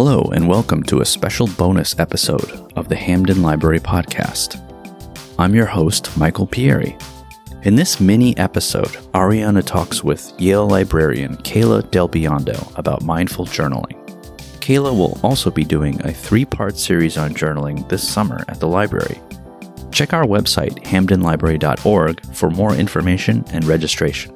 Hello, and welcome to a special bonus episode of the Hamden Library Podcast. I'm your host, Michael Pieri. In this mini episode, Ariana talks with Yale librarian Kayla Del Biondo about mindful journaling. Kayla will also be doing a three part series on journaling this summer at the library. Check our website, hamdenlibrary.org, for more information and registration.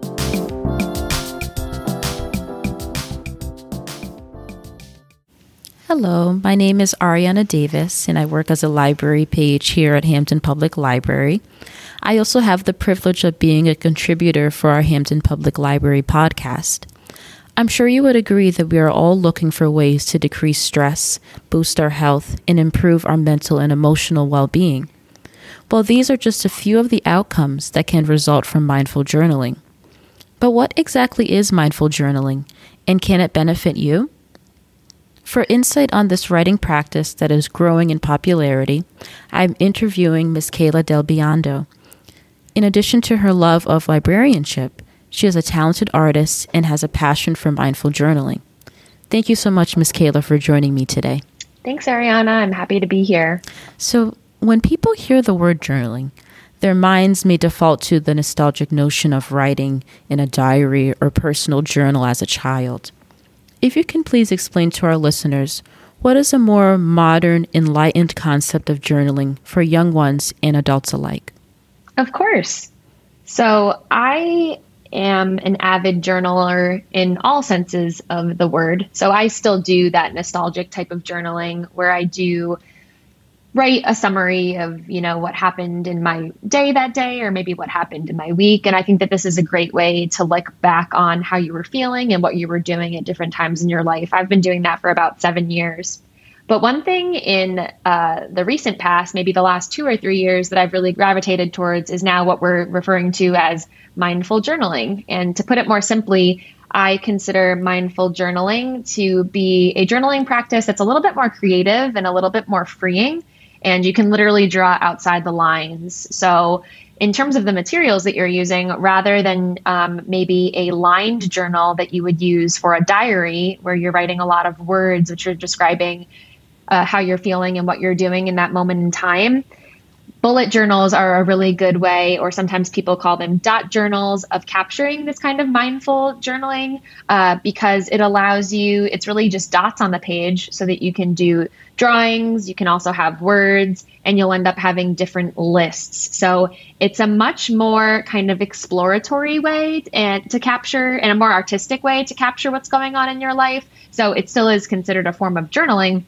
Hello, my name is Ariana Davis, and I work as a library page here at Hamden Public Library. I also have the privilege of being a contributor for our Hamden Public Library podcast. I'm sure you would agree that we are all looking for ways to decrease stress, boost our health, and improve our mental and emotional well being. Well, these are just a few of the outcomes that can result from mindful journaling. But what exactly is mindful journaling, and can it benefit you? For insight on this writing practice that is growing in popularity, I'm interviewing Ms. Kayla Del Biondo. In addition to her love of librarianship, she is a talented artist and has a passion for mindful journaling. Thank you so much, Ms. Kayla, for joining me today. Thanks, Ariana. I'm happy to be here. So, when people hear the word journaling, their minds may default to the nostalgic notion of writing in a diary or personal journal as a child. If you can please explain to our listeners what is a more modern, enlightened concept of journaling for young ones and adults alike? Of course. So, I am an avid journaler in all senses of the word. So, I still do that nostalgic type of journaling where I do write a summary of you know what happened in my day that day or maybe what happened in my week. And i think that this is a great way to look back on how you were feeling and what you were doing at different times in your life. I've been doing that for about seven years. But one thing in uh, the recent past maybe the last two or three years that i've really gravitated towards is now what we're referring to as mindful journaling. And to put it more simply I consider mindful journaling to be a journaling practice that's a little bit more creative and a little bit more freeing and you can literally draw outside the lines. So, in terms of the materials that you're using, rather than um, maybe a lined journal that you would use for a diary where you're writing a lot of words which are describing uh, how you're feeling and what you're doing in that moment in time, bullet journals are a really good way, or sometimes people call them dot journals, of capturing this kind of mindful journaling uh, because it allows you, it's really just dots on the page so that you can do drawings, you can also have words, and you'll end up having different lists. So it's a much more kind of exploratory way and to capture and a more artistic way to capture what's going on in your life. So it still is considered a form of journaling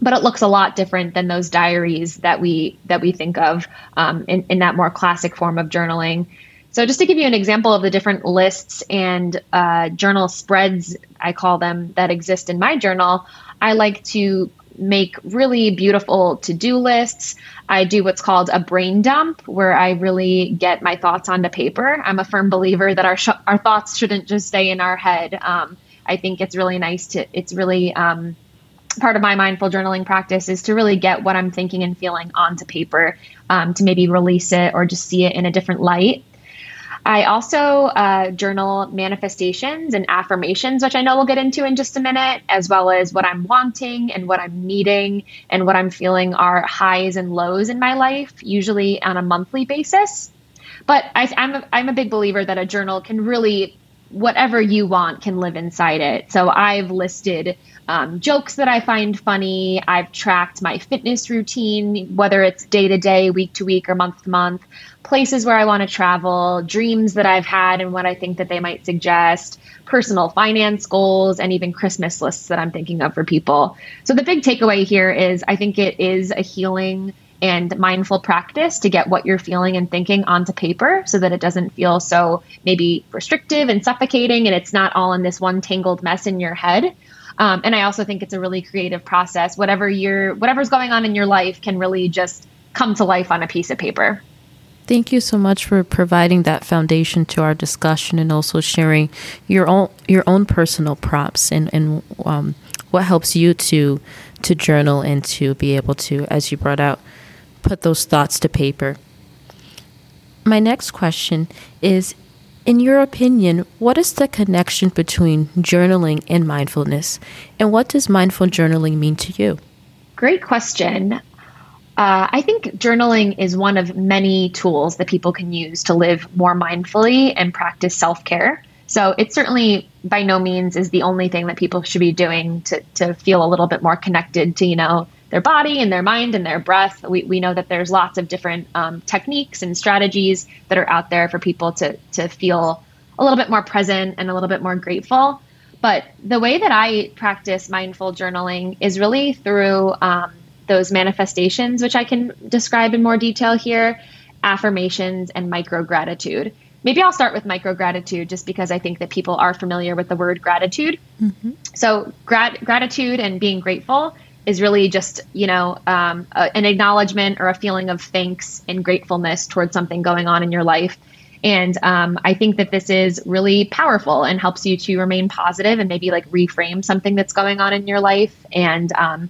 but it looks a lot different than those diaries that we that we think of um, in, in that more classic form of journaling. So, just to give you an example of the different lists and uh, journal spreads, I call them, that exist in my journal, I like to make really beautiful to do lists. I do what's called a brain dump, where I really get my thoughts onto paper. I'm a firm believer that our, sh- our thoughts shouldn't just stay in our head. Um, I think it's really nice to, it's really, um, part of my mindful journaling practice is to really get what I'm thinking and feeling onto paper um, to maybe release it or just see it in a different light. I also uh, journal manifestations and affirmations, which I know we'll get into in just a minute, as well as what I'm wanting and what I'm needing and what I'm feeling are highs and lows in my life, usually on a monthly basis. But I, am a, I'm a big believer that a journal can really, whatever you want, can live inside it. So I've listed um, jokes that I find funny. I've tracked my fitness routine, whether it's day to day, week to week, or month to month, places where I want to travel, dreams that I've had and what I think that they might suggest, personal finance goals, and even Christmas lists that I'm thinking of for people. So the big takeaway here is I think it is a healing and mindful practice to get what you're feeling and thinking onto paper so that it doesn't feel so maybe restrictive and suffocating and it's not all in this one tangled mess in your head. Um, and I also think it's a really creative process. Whatever you're, whatever's going on in your life can really just come to life on a piece of paper. Thank you so much for providing that foundation to our discussion and also sharing your own your own personal prompts and and um, what helps you to to journal and to be able to, as you brought out, put those thoughts to paper. My next question is In your opinion, what is the connection between journaling and mindfulness? And what does mindful journaling mean to you? Great question. Uh, I think journaling is one of many tools that people can use to live more mindfully and practice self care. So it certainly by no means is the only thing that people should be doing to, to feel a little bit more connected to, you know, their body and their mind and their breath. We, we know that there's lots of different um, techniques and strategies that are out there for people to, to feel a little bit more present and a little bit more grateful. But the way that I practice mindful journaling is really through um, those manifestations, which I can describe in more detail here, affirmations, and micro gratitude. Maybe I'll start with micro gratitude just because I think that people are familiar with the word gratitude. Mm-hmm. So, grat- gratitude and being grateful is really just, you know, um, a, an acknowledgement or a feeling of thanks and gratefulness towards something going on in your life. And um, I think that this is really powerful and helps you to remain positive and maybe like reframe something that's going on in your life and um,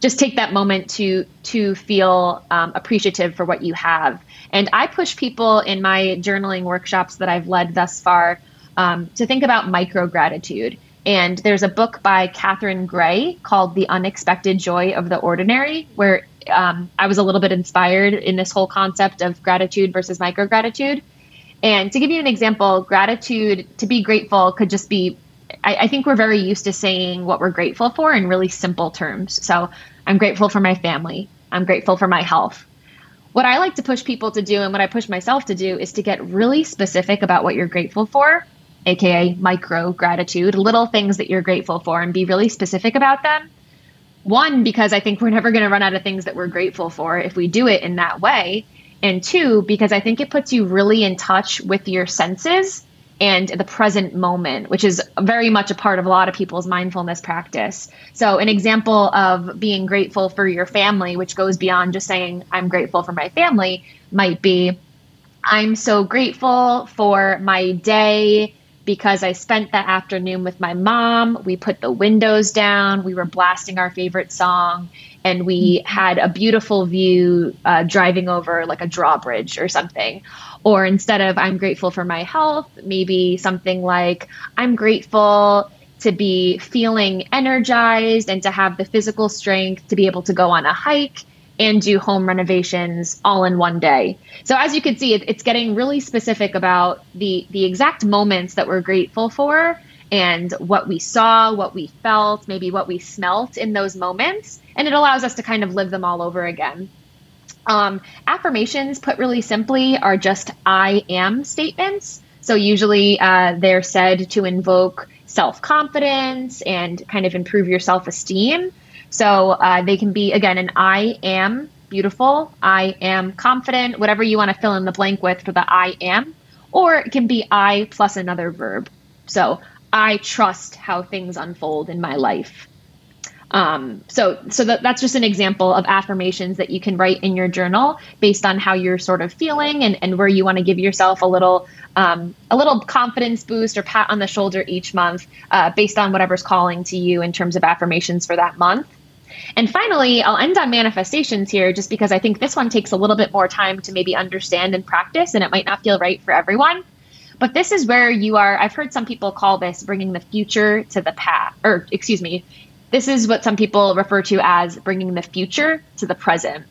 just take that moment to to feel um, appreciative for what you have. And I push people in my journaling workshops that I've led thus far um, to think about micro gratitude. And there's a book by Catherine Gray called The Unexpected Joy of the Ordinary, where um, I was a little bit inspired in this whole concept of gratitude versus micro gratitude. And to give you an example, gratitude, to be grateful, could just be I, I, think we're very used to saying what we're grateful for in really simple terms. So I'm grateful for my family. I'm grateful for my health. What I like to push people to do and what I push myself to do is to get really specific about what you're grateful for, aka micro gratitude, little things that you're grateful for, and be really specific about them. One, because I think we're never going to run out of things that we're grateful for if we do it in that way. And two, because I think it puts you really in touch with your senses and the present moment, which is very much a part of a lot of people's mindfulness practice. So, an example of being grateful for your family, which goes beyond just saying, I'm grateful for my family, might be, I'm so grateful for my day because I spent that afternoon with my mom. We put the windows down, we were blasting our favorite song, and we had a beautiful view uh, driving over like a drawbridge or something. Or instead of I'm grateful for my health, maybe something like I'm grateful to be feeling energized and to have the physical strength to be able to go on a hike and do home renovations all in one day. So as you can see, it's getting really specific about the the exact moments that we're grateful for and what we saw, what we felt, maybe what we smelt in those moments, and it allows us to kind of live them all over again. Um, affirmations, put really simply, are just I am statements. So usually uh, they're said to invoke self confidence and kind of improve your self esteem. So uh, they can be, again, an I am beautiful, I am confident, whatever you want to fill in the blank with for the I am. Or it can be I plus another verb. So I trust how things unfold in my life. Um, so so that, that's just an example of affirmations that you can write in your journal based on how you're sort of feeling and, and where you want to give yourself a little um, a little confidence boost or pat on the shoulder each month uh, based on whatever's calling to you in terms of affirmations for that month. And finally, I'll end on manifestations here just because I think this one takes a little bit more time to maybe understand and practice, and it might not feel right for everyone. But this is where you are. I've heard some people call this bringing the future to the past, or excuse me, this is what some people refer to as bringing the future to the present.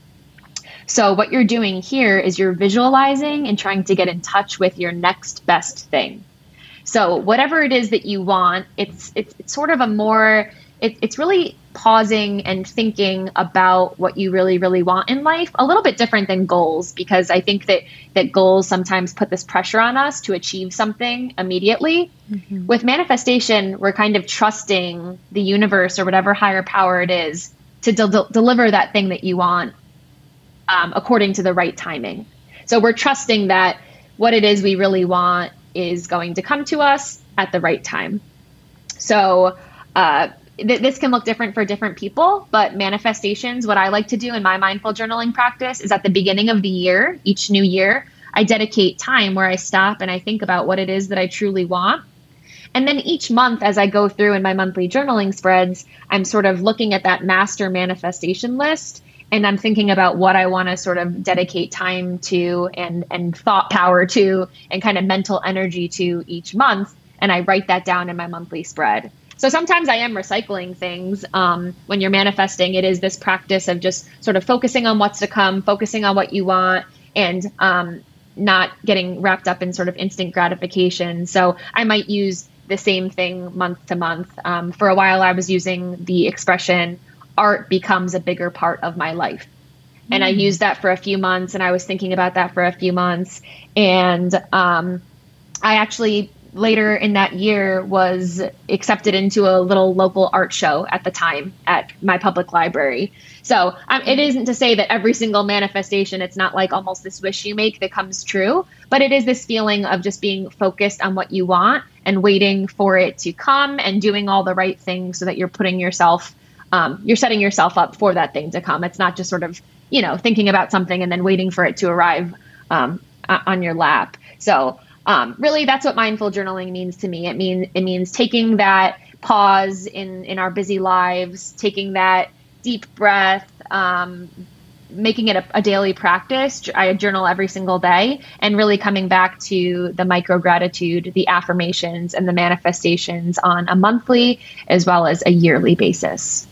So, what you're doing here is you're visualizing and trying to get in touch with your next best thing. So, whatever it is that you want, it's it's, it's sort of a more it, it's really pausing and thinking about what you really really want in life a little bit different than goals because i think that that goals sometimes put this pressure on us to achieve something immediately. Mm-hmm. with manifestation we're kind of trusting the universe or whatever higher power it is to de- deliver that thing that you want um, according to the right timing. So we're trusting that what it is we really want is going to come to us at the right time. So uh, th- this can look different for different people, but manifestations, what I like to do in my mindful journaling practice is at the beginning of the year, each new year, I dedicate time where I stop and I think about what it is that I truly want. And then each month, as I go through in my monthly journaling spreads, I'm sort of looking at that master manifestation list and I'm thinking about what I want to sort of dedicate time to and and thought power to and kind of mental energy to each month and I write that down in my monthly spread. So sometimes I am recycling things. Um, when you're manifesting, it is this practice of just sort of focusing on what's to come, focusing on what you want, and um, not getting wrapped up in sort of instant gratification. So I might use the same thing month to month. Um, for a while, I was using the expression art becomes a bigger part of my life. And I mm. used that for a few months, and I was thinking about that for a few months. And um, I actually later in that year was accepted into a little local art show at the time at my public library. So um, it isn't to say that every single manifestation, it's not like almost this wish you make that comes true, but it is this feeling of just being focused on what you want and waiting for it to come and doing all the right things so that you're putting yourself, um, you're setting yourself up for that thing to come. It's not just sort of, you know, thinking about something and then waiting for it to arrive um, on your lap. So um, really that's what mindful journaling means to me. It means it means taking that pause in in our busy lives taking that deep breath um, making it a, a, daily practice. I journal every single day and really coming back to the micro gratitude the affirmations and the manifestations on a monthly as well as a yearly basis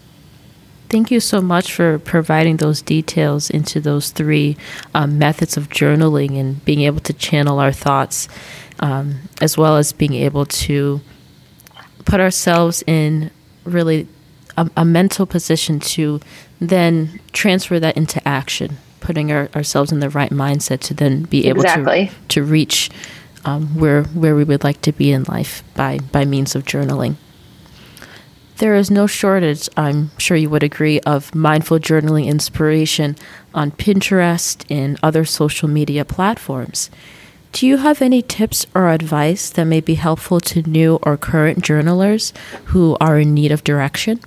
Thank you so much for providing those details into those three um, methods of journaling and being able to channel our thoughts, um, as well as being able to put ourselves in really a, a mental position to then transfer that into action, putting our, ourselves in the right mindset to then be able exactly. to to reach um, where where we would like to be in life by by means of journaling. There is no shortage, I'm sure you would agree, of mindful journaling inspiration on Pinterest and other social media platforms. Do you have any tips or advice that may be helpful to new or current journalers who are in need of direction?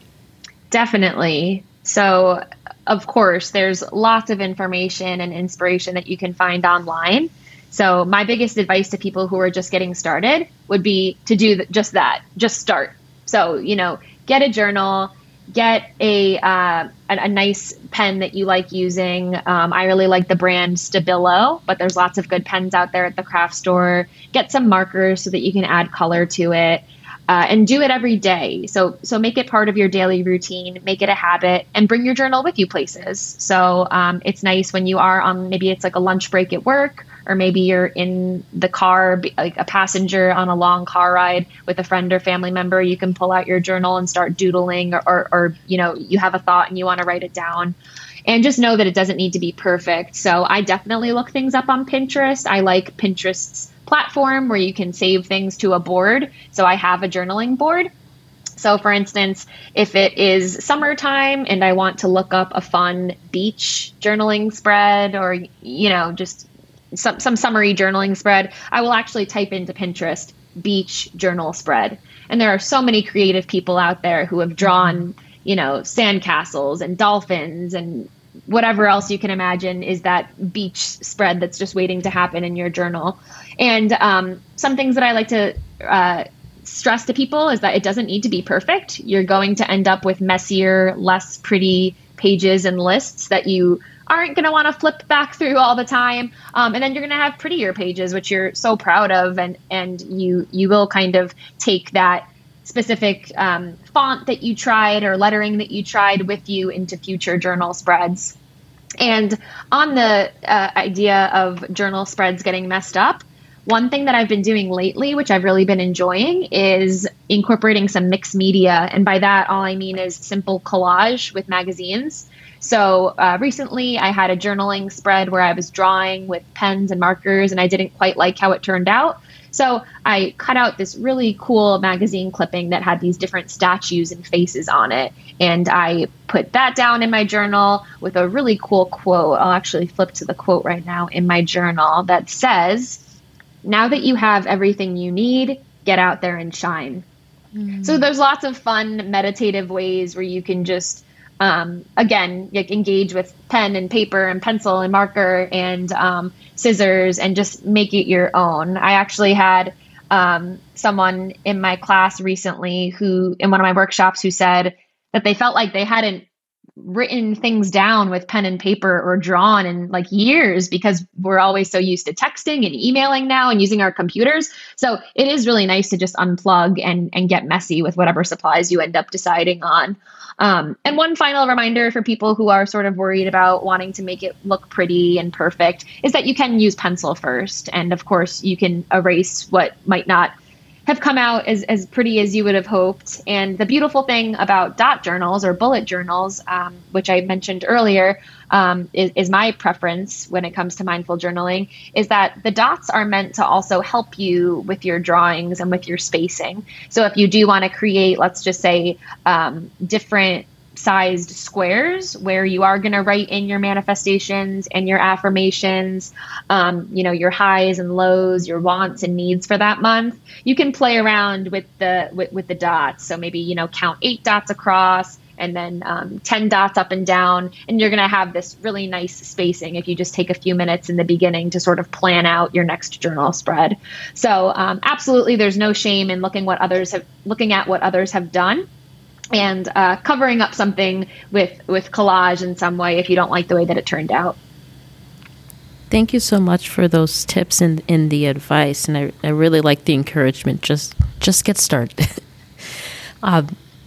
Definitely. So, of course, there's lots of information and inspiration that you can find online. So, my biggest advice to people who are just getting started would be to do just that, just start. So, you know, get a journal, get a uh, a, a, nice pen that you like using. Um, I really like the brand Stabilo, but there's lots of good pens out there at the craft store. Get some markers so that you can add color to it. Uh, and do it every day. So so make it part of your daily routine, make it a habit, and bring your journal with you places. So um, it's nice when you are on maybe it's like a lunch break at work or maybe you're in the car, like a passenger on a long car ride with a friend or family member, you can pull out your journal and start doodling, or, or, or you know, you have a thought and you want to write it down. And just know that it doesn't need to be perfect. So I definitely look things up on Pinterest. I like Pinterest's platform where you can save things to a board. So I have a journaling board. So, for instance, if it is summertime and I want to look up a fun beach journaling spread or, you know, just some, some summary journaling spread, I will actually type into Pinterest beach journal spread. And there are so many creative people out there who have drawn, you know, sandcastles and dolphins and whatever else you can imagine is that beach spread that's just waiting to happen in your journal. And um, some things that I like to uh, stress to people is that it doesn't need to be perfect. You're going to end up with messier, less pretty pages and lists that you aren't going to want to flip back through all the time um, and then you're going to have prettier pages which you're so proud of and and you you will kind of take that specific um, font that you tried or lettering that you tried with you into future journal spreads and on the uh, idea of journal spreads getting messed up one thing that I've been doing lately, which I've really been enjoying, is incorporating some mixed media. And by that, all I mean is simple collage with magazines. So uh, recently, I had a journaling spread where I was drawing with pens and markers, and I didn't quite like how it turned out. So I cut out this really cool magazine clipping that had these different statues and faces on it. And I put that down in my journal with a really cool quote. I'll actually flip to the quote right now in my journal that says, Now that you have everything you need, get out there and shine. Mm. So there's lots of fun meditative ways where you can just um, again, like engage with pen and paper and pencil and marker and um, scissors and just make it your own. I actually had um, someone in my class recently who, in one of my workshops, who said that they felt like they hadn't written things down with pen and paper or drawn in like years because we're always so used to texting and emailing now and using our computers. So it is really nice to just unplug and and get messy with whatever supplies you end up deciding on. Um, and one final reminder for people who are sort of worried about wanting to make it look pretty and perfect is that you can use pencil first. And of course, you can erase what might not have come out as, as pretty as you would have hoped. And the beautiful thing about dot journals or bullet journals, um, which I mentioned earlier, um, is, is, my preference when it comes to mindful journaling, is that the dots are meant to also help you with your drawings and with your spacing. So if you do want to create, let's just say, um, different sized squares where you are going to write in your manifestations and your affirmations, um, you know, your highs and lows, your wants and needs for that month. You can play around with the with, with the dots. So maybe you know count eight dots across and then um, 10 dots up and down and you're going to have this really nice spacing if you just take a few minutes in the beginning to sort of plan out your next journal spread so um, absolutely there's no shame in looking what others have looking at what others have done and uh, covering up something with with collage in some way if you don't like the way that it turned out. Thank you so much for those tips and, in the advice, and I, I really like the encouragement. Just just get started. uh,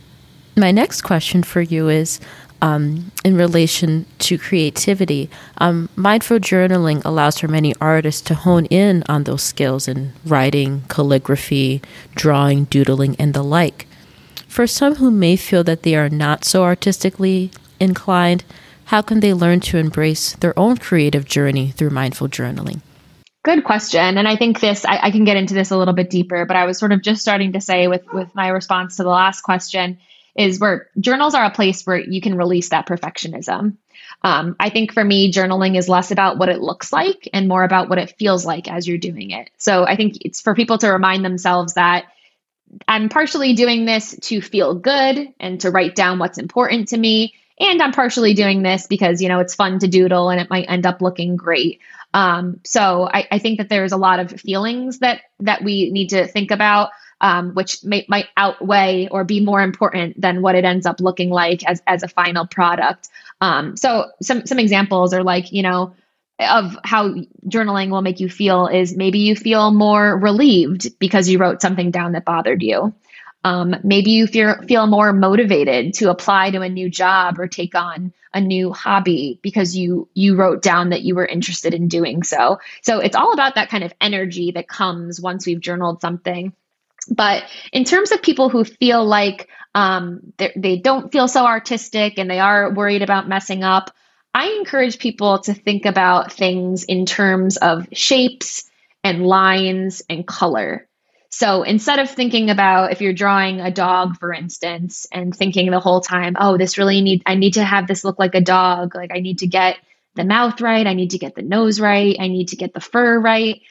my next question for you is um, in relation to creativity. Um, mindful journaling allows for many artists to hone in on those skills in writing, calligraphy, drawing, doodling, and the like. For some who may feel that they are not so artistically inclined, how can they learn to embrace their own creative journey through mindful journaling? Good question. And I think this, I, I, can get into this a little bit deeper, but I was sort of just starting to say with, with my response to the last question is where journals are a place where you can release that perfectionism. Um, I think for me, journaling is less about what it looks like and more about what it feels like as you're doing it. So I think it's for people to remind themselves that I'm partially doing this to feel good and to write down what's important to me. And I'm partially doing this because, you know, it's fun to doodle and it might end up looking great. Um, so I, I, think that there's a lot of feelings that that we need to think about, um, which may, might outweigh or be more important than what it ends up looking like as as a final product. Um, so some some examples are like, you know, of how journaling will make you feel is maybe you feel more relieved because you wrote something down that bothered you. Um, maybe you feel, feel more motivated to apply to a new job or take on a new hobby because you you wrote down that you were interested in doing so. So it's all about that kind of energy that comes once we've journaled something. But in terms of people who feel like um, they don't feel so artistic and they are worried about messing up, I encourage people to think about things in terms of shapes and lines and color. So instead of thinking about if you're drawing a dog, for instance, and thinking the whole time, oh, this really need I need to have this look like a dog. Like I need to get the mouth right, I need to get the nose right, I need to get the fur right.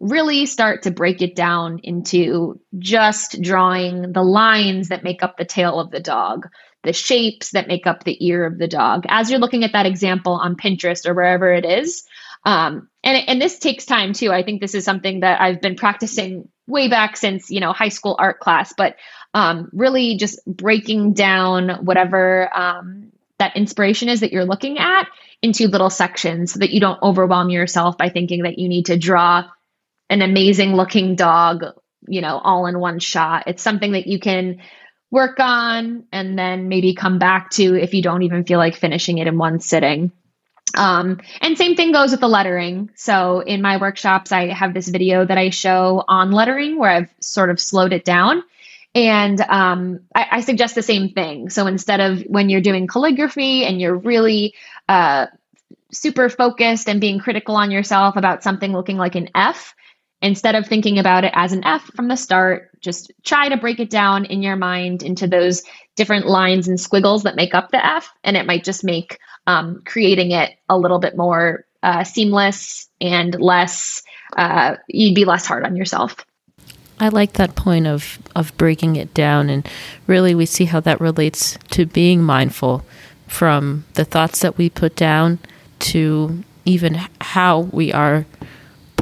Really start to break it down into just drawing the lines that make up the tail of the dog the shapes that make up the ear of the dog as you're looking at that example on Pinterest or wherever it is. Um, and, and this takes time too. I think this is something that I've been practicing way back since, you know, high school art class, but um, really just breaking down whatever um, that inspiration is that you're looking at into little sections so that you don't overwhelm yourself by thinking that you need to draw an amazing looking dog, you know, all in one shot. It's something that you can work on and then maybe come back to if you don't even feel like finishing it in one sitting. Um, and same thing goes with the lettering. So in my workshops, I have this video that I show on lettering where I've sort of slowed it down. And um, I, I, suggest the same thing. So instead of when you're doing calligraphy and you're really uh, super focused and being critical on yourself about something looking like an F, Instead of thinking about it as an F from the start, just try to break it down in your mind into those different lines and squiggles that make up the F, and it might just make um, creating it a little bit more uh, seamless and less, uh, you'd be less hard on yourself. I like that point of, of breaking it down, and really we see how that relates to being mindful from the thoughts that we put down to even how we are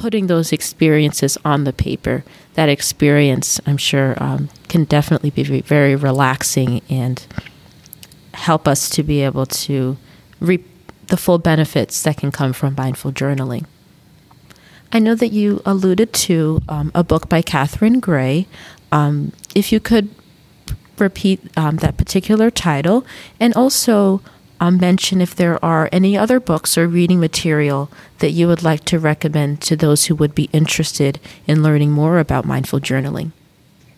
putting those experiences on the paper, that experience, I'm sure, um, can definitely be very relaxing and help us to be able to reap the full benefits that can come from mindful journaling. I know that you alluded to um, a book by Catherine Gray. Um, if you could repeat um, that particular title and also um, mention if there are any other books or reading material that you would like to recommend to those who would be interested in learning more about mindful journaling.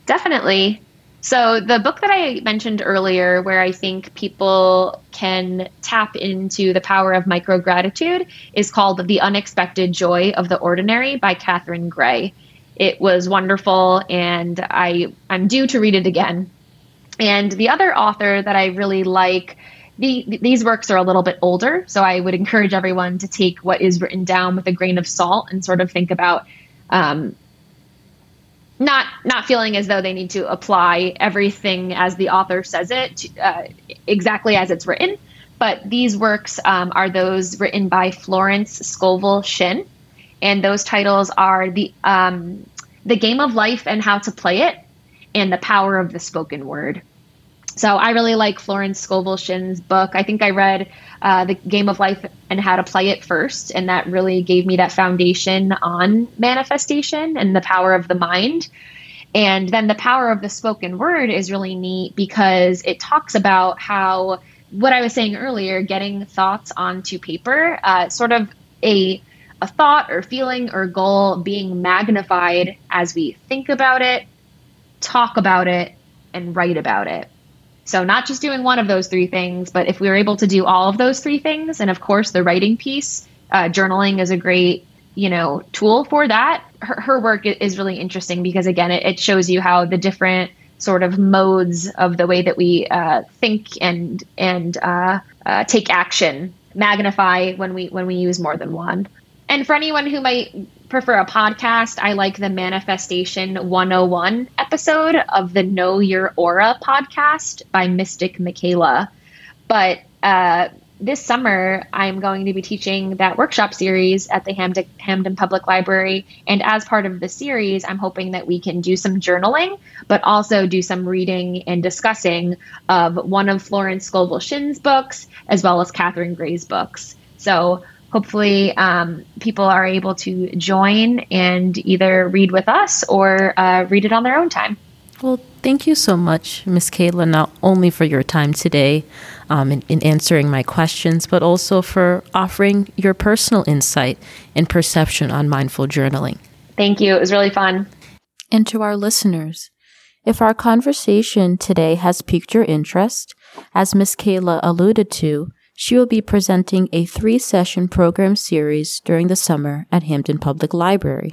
Definitely. So, the book that I mentioned earlier, where I think people can tap into the power of micro gratitude, is called The Unexpected Joy of the Ordinary by Catherine Gray. It was wonderful, and I, I'm due to read it again. And the other author that I really like, the, these works are a little bit older, so I would encourage everyone to take what is written down with a grain of salt and sort of think about um, not not feeling as though they need to apply everything as the author says it uh, exactly as it's written. But these works um, are those written by Florence Scovel Shinn, and those titles are the um, the game of life and how to play it, and the power of the spoken word. So I really like Florence Scovel book. I think I read uh, the Game of Life and How to Play It first, and that really gave me that foundation on manifestation and the power of the mind. And then the power of the spoken word is really neat because it talks about how what I was saying earlier, getting thoughts onto paper, uh, sort of a a thought or feeling or goal being magnified as we think about it, talk about it, and write about it. So, not just doing one of those three things, but if we were able to do all of those three things, and of course, the writing piece, uh, journaling is a great you know tool for that. Her, her work is really interesting because again, it, it, shows you how the different sort of modes of the way that we uh, think and and uh, uh take action magnify when we when we use more than one. And for anyone who might prefer a podcast, I like the Manifestation 101 episode of the Know Your Aura podcast by Mystic Michaela. But uh, this summer, I'm going to be teaching that workshop series at the Hamden, Hampden Public Library. And as part of the series, I'm hoping that we can do some journaling, but also do some reading and discussing of one of Florence Scovel Shinn's books, as well as Catherine Gray's books. So hopefully um, people are able to join and either read with us or uh, read it on their own time. Well, thank you so much, Miss Kayla, not only for your time today um, in, in answering my questions, but also for offering your personal insight and perception on mindful journaling. Thank you. It was really fun. And to our listeners, if our conversation today has piqued your interest, as Miss Kayla alluded to, she will be presenting a three session program series during the summer at Hamden Public Library.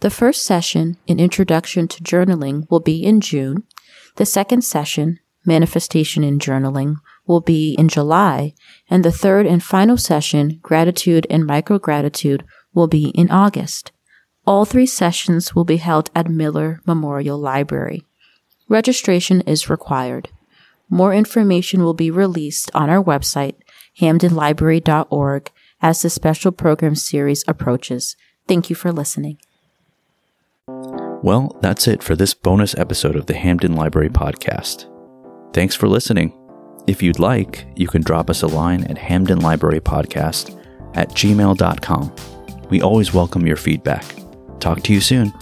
The first session, an introduction to journaling, will be in June. The second session, manifestation in journaling, will be in July. And the third and final session, gratitude and Microgratitude, will be in August. All three sessions will be held at Miller Memorial Library. Registration is required. More information will be released on our website hamdenlibrary.org as the special program series approaches. Thank you for listening. Well, that's it for this bonus episode of the Hamden Library Podcast. Thanks for listening. If you'd like, you can drop us a line at hamdenlibrarypodcast at gmail.com. We always welcome your feedback. Talk to you soon.